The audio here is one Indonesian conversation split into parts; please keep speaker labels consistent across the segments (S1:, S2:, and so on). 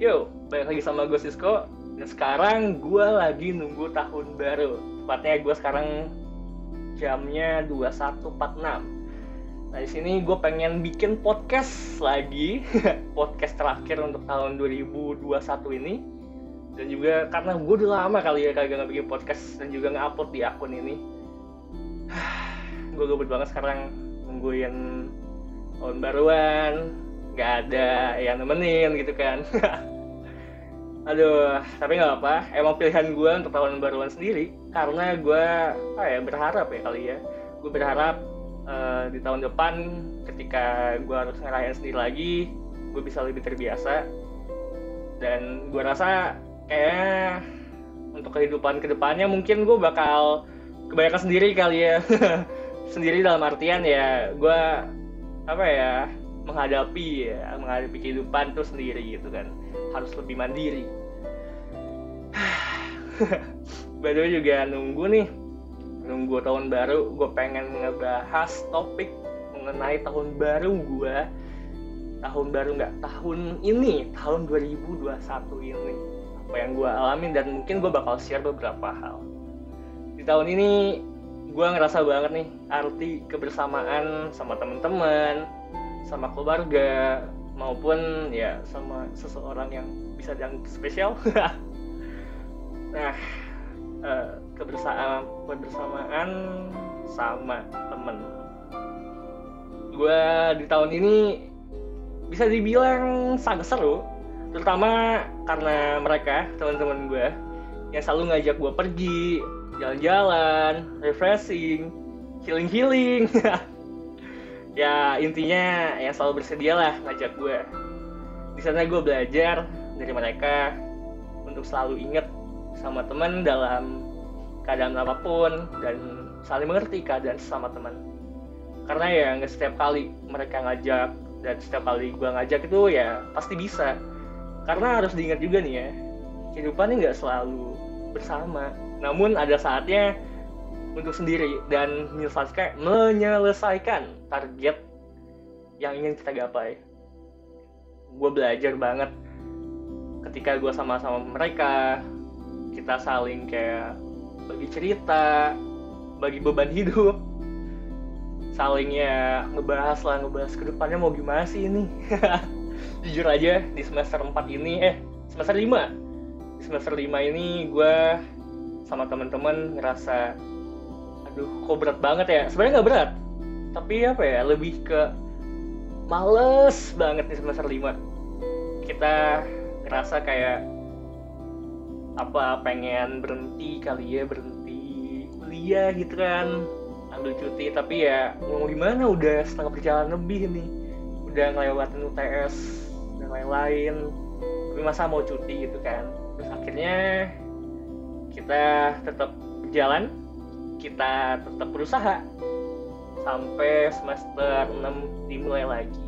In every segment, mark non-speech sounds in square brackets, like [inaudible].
S1: Yo, balik lagi sama gue Sisko. Dan sekarang gue lagi nunggu tahun baru. Tepatnya gue sekarang jamnya 21.46. Nah di sini gue pengen bikin podcast lagi, [laughs] podcast terakhir untuk tahun 2021 ini. Dan juga karena gue udah lama kali ya kagak bikin podcast dan juga nge-upload di akun ini. [sighs] gue gabut banget sekarang nungguin tahun baruan, gak ada yang nemenin gitu kan. [laughs] Aduh, tapi nggak apa. Emang pilihan gue untuk tahun baruan sendiri karena gue, apa ya, berharap ya kali ya. Gue berharap uh, di tahun depan ketika gue harus ngerayain sendiri lagi, gue bisa lebih terbiasa. Dan gue rasa kayak untuk kehidupan ke depannya mungkin gue bakal kebanyakan sendiri kali ya. [laughs] sendiri dalam artian ya gue apa ya menghadapi ya menghadapi kehidupan tuh sendiri gitu kan harus lebih mandiri. [sighs] Way juga nunggu nih nunggu tahun baru gue pengen ngebahas topik mengenai tahun baru gue tahun baru nggak tahun ini tahun 2021 ini. Apa yang gue alamin dan mungkin gue bakal share beberapa hal. Di tahun ini gue ngerasa banget nih arti kebersamaan sama temen-temen sama keluarga maupun ya sama seseorang yang bisa dianggap spesial [laughs] nah uh, kebersamaan kebersamaan sama temen gue di tahun ini bisa dibilang sangat seru terutama karena mereka teman-teman gue yang selalu ngajak gue pergi jalan-jalan, refreshing, healing-healing. [laughs] ya intinya yang selalu bersedia lah ngajak gue. Di sana gue belajar dari mereka untuk selalu inget sama teman dalam keadaan apa pun dan saling mengerti keadaan sama teman. Karena ya nggak setiap kali mereka ngajak dan setiap kali gue ngajak itu ya pasti bisa. Karena harus diingat juga nih ya, kehidupan ini nggak selalu bersama namun ada saatnya untuk sendiri dan menyelesaikan, menyelesaikan target yang ingin kita gapai. Gue belajar banget ketika gue sama-sama mereka, kita saling kayak bagi cerita, bagi beban hidup, saling ya ngebahas lah, ngebahas ke depannya mau gimana sih ini. [laughs] Jujur aja di semester 4 ini, eh semester 5, di semester 5 ini gue sama teman-teman ngerasa aduh kok berat banget ya? Sebenarnya nggak berat. Tapi apa ya lebih ke males banget di semester 5 kita ngerasa kayak apa pengen berhenti kali ya berhenti kuliah gitu kan ambil cuti. Tapi ya mau gimana udah setengah perjalanan lebih nih. Udah ngelewatin UTS dan lain-lain. Tapi masa mau cuti gitu kan? Terus akhirnya kita tetap jalan kita tetap berusaha sampai semester 6 dimulai lagi.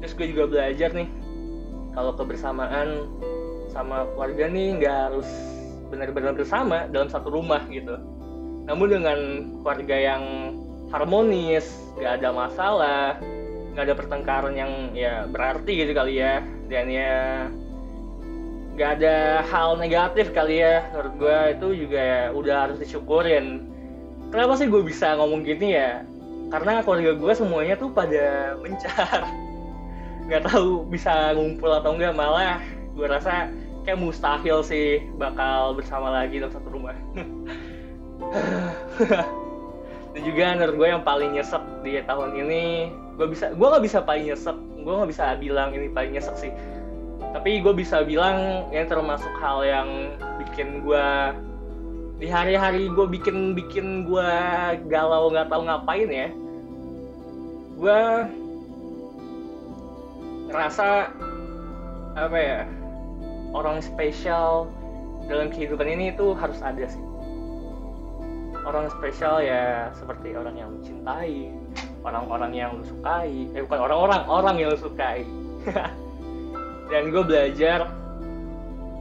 S1: Terus gue juga belajar nih kalau kebersamaan sama keluarga nih nggak harus benar-benar bersama dalam satu rumah gitu. Namun dengan keluarga yang harmonis nggak ada masalah nggak ada pertengkaran yang ya berarti gitu kali ya dan ya gak ada hal negatif kali ya menurut gue itu juga ya udah harus disyukurin. Kenapa sih gue bisa ngomong gini ya? Karena keluarga gue semuanya tuh pada [laughs] mencar. Nggak tahu bisa ngumpul atau enggak malah gue rasa kayak mustahil sih bakal bersama lagi dalam satu rumah. [laughs] Dan juga menurut gue yang paling nyesek di tahun ini gue bisa gue nggak bisa paling nyesek. Gue nggak bisa bilang ini paling nyesek sih tapi gue bisa bilang ini termasuk hal yang bikin gue di hari-hari gue bikin bikin gue galau nggak tahu ngapain ya gue ngerasa apa ya orang spesial dalam kehidupan ini itu harus ada sih. Orang spesial ya seperti orang yang mencintai orang-orang yang lu sukai eh bukan orang-orang orang yang lu sukai [laughs] dan gue belajar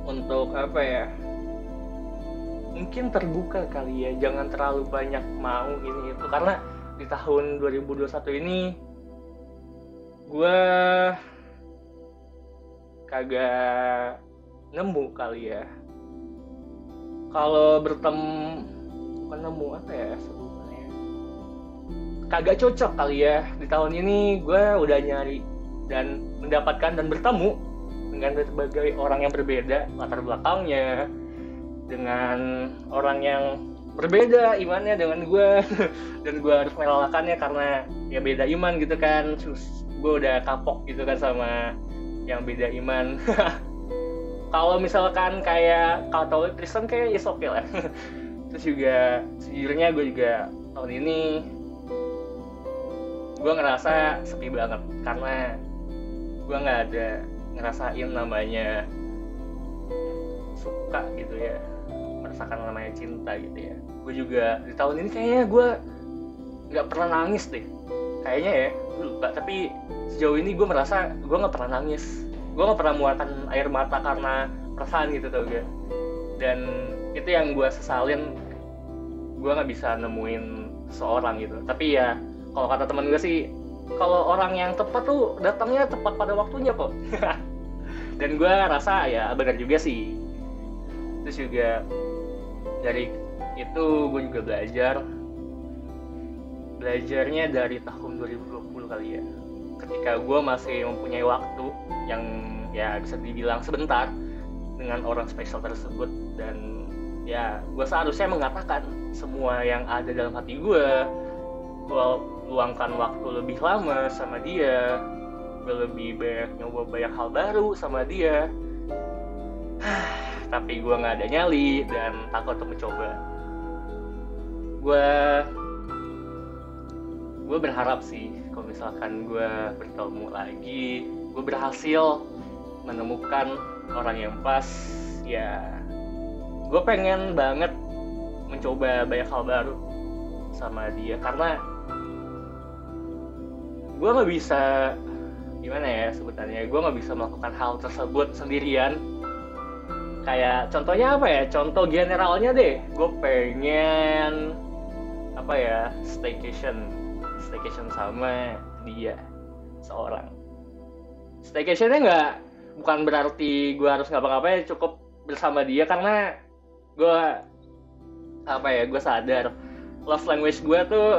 S1: untuk apa ya? Mungkin terbuka kali ya jangan terlalu banyak mau ini itu. Karena di tahun 2021 ini gue kagak nemu kali ya. Kalau bertemu bukan nemu apa ya sebutannya? Kagak cocok kali ya. Di tahun ini gue udah nyari dan mendapatkan dan bertemu dengan berbagai orang yang berbeda latar belakangnya dengan orang yang berbeda imannya dengan gue [laughs] dan gue harus merelakannya karena ya beda iman gitu kan. Gue udah kapok gitu kan sama yang beda iman. [laughs] Kalau misalkan kayak Katolik Kristen kayak ya oke okay lah. [laughs] Terus juga sejujurnya gue juga tahun ini gue ngerasa sepi banget karena gue nggak ada ngerasain namanya suka gitu ya merasakan namanya cinta gitu ya. Gue juga di tahun ini kayaknya gue nggak pernah nangis deh. Kayaknya ya gue lupa. Tapi sejauh ini gue merasa gue nggak pernah nangis. Gue nggak pernah mengeluarkan air mata karena perasaan gitu tau gak? Dan itu yang gue sesalin gue nggak bisa nemuin seorang gitu. Tapi ya kalau kata teman gue sih kalau orang yang tepat tuh datangnya tepat pada waktunya kok [laughs] dan gue rasa ya benar juga sih. Terus juga dari itu gue juga belajar. Belajarnya dari tahun 2020 kali ya. Ketika gue masih mempunyai waktu yang ya bisa dibilang sebentar dengan orang spesial tersebut. Dan ya gue seharusnya mengatakan semua yang ada dalam hati gue gue luangkan waktu lebih lama sama dia gue lebih banyak nyoba banyak hal baru sama dia. [sighs] Tapi gue nggak ada nyali dan takut untuk mencoba. Gue gue berharap sih kalau misalkan gue bertemu lagi gue berhasil menemukan orang yang pas. Ya gue pengen banget mencoba banyak hal baru sama dia karena gue nggak bisa gimana ya sebutannya gue nggak bisa melakukan hal tersebut sendirian. Kayak contohnya apa ya? Contoh generalnya deh. Gue pengen apa ya staycation. Staycation sama dia seorang. Staycationnya nggak bukan berarti gue harus ngapa-ngapain cukup bersama dia karena gue apa ya gue sadar. Love language gue tuh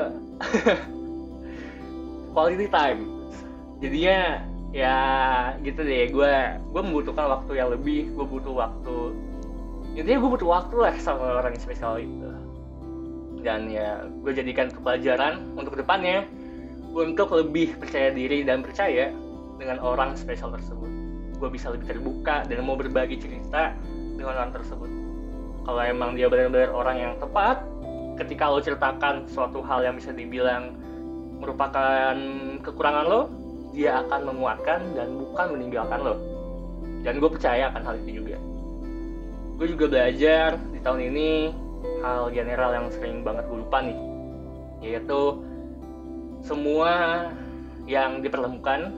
S1: [laughs] quality time jadinya ya gitu deh. Gue gue membutuhkan waktu yang lebih. Gue butuh waktu. Intinya gue butuh waktu lah sama orang yang spesial itu. Dan ya gue jadikan pelajaran untuk depannya untuk lebih percaya diri dan percaya dengan orang spesial tersebut. Gue bisa lebih terbuka dan mau berbagi cerita dengan orang tersebut. Kalau emang dia benar-benar orang yang tepat ketika lo ceritakan suatu hal yang bisa dibilang merupakan kekurangan lo dia akan menguatkan dan bukan meninggalkan lo. Dan gue percaya akan hal itu juga. Gue juga belajar di tahun ini hal general yang sering banget gue lupa nih. Yaitu semua yang dipertemukan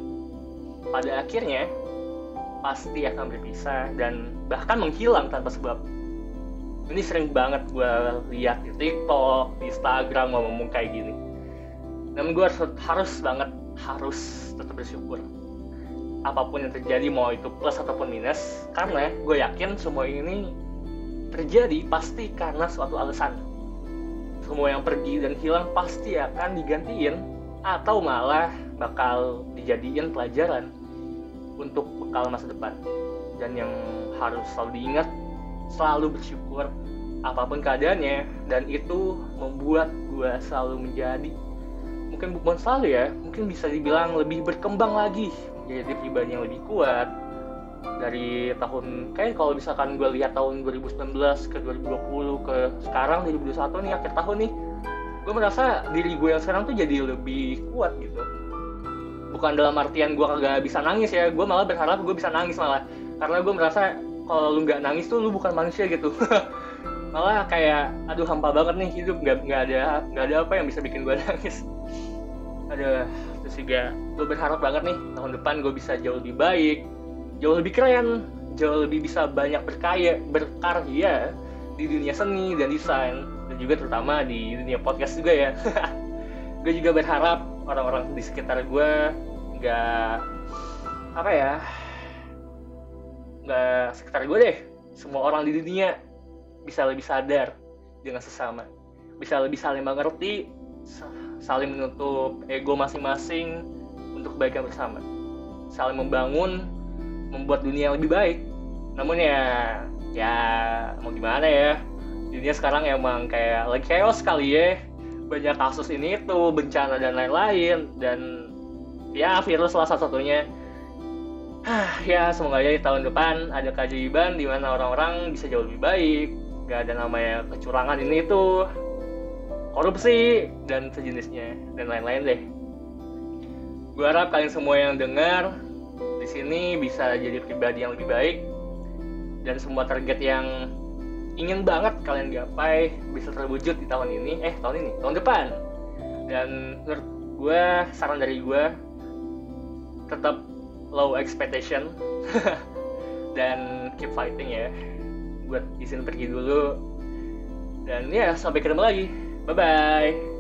S1: pada akhirnya pasti akan berpisah dan bahkan menghilang tanpa sebab. Ini sering banget gue lihat di TikTok, di Instagram ngomong kayak gini. Dan gue harus, harus banget harus tetap bersyukur. Apa pun yang terjadi mau itu plus ataupun minus karena gue yakin semua ini terjadi pasti karena suatu alasan. Semua yang pergi dan hilang pasti akan digantiin atau malah bakal dijadiin pelajaran untuk bekal masa depan. Dan yang harus selalu diingat selalu bersyukur apa pun keadaannya dan itu membuat gue selalu menjadi mungkin bukan selalu ya. Mungkin bisa dibilang lebih berkembang lagi. Menjadi pribadi yang lebih kuat dari tahun kayak kalau misalkan gue lihat tahun 2019 ke 2020 ke sekarang 2021 nih akhir tahun nih gue merasa diri gue yang sekarang tuh jadi lebih kuat gitu. Bukan dalam artian gue kagak bisa nangis ya gue malah berharap gue bisa nangis malah. Karena gue merasa kalau lu nggak nangis tuh lu bukan manusia gitu. [laughs] Malah kayak aduh hampa banget nih hidup nggak nggak ada nggak ada apa yang bisa bikin gue [laughs] nangis ada terus juga gue berharap banget nih tahun depan gue bisa jauh lebih baik jauh lebih keren jauh lebih bisa banyak berkaya berkarya di dunia seni dan desain dan juga terutama di dunia podcast juga ya. [laughs] Gue juga berharap orang-orang di sekitar gue nggak apa ya nggak sekitar gue deh semua orang di dunia bisa lebih sadar dengan sesama bisa lebih saling mengerti saling menutup ego masing-masing untuk kebaikan bersama. Saling membangun membuat dunia lebih baik. Namun ya ya mau gimana ya? Dunia sekarang emang kayak lagi chaos sekali ya. Banyak kasus ini itu bencana dan lain-lain. Dan ya virus salah satunya ya semoga aja di tahun depan ada keajaiban di mana orang-orang bisa jauh lebih baik. Gak ada namanya kecurangan ini itu korupsi dan sejenisnya dan lain-lain deh. Gue harap kalian semua yang dengar di sini bisa jadi pribadi yang lebih baik dan semua target yang ingin banget kalian gapai bisa terwujud di tahun ini eh tahun ini tahun depan. Dan menurut gue saran dari gue tetap low expectation [laughs] dan keep fighting ya. Buat izin pergi dulu. Dan ya sampai ketemu lagi bye bye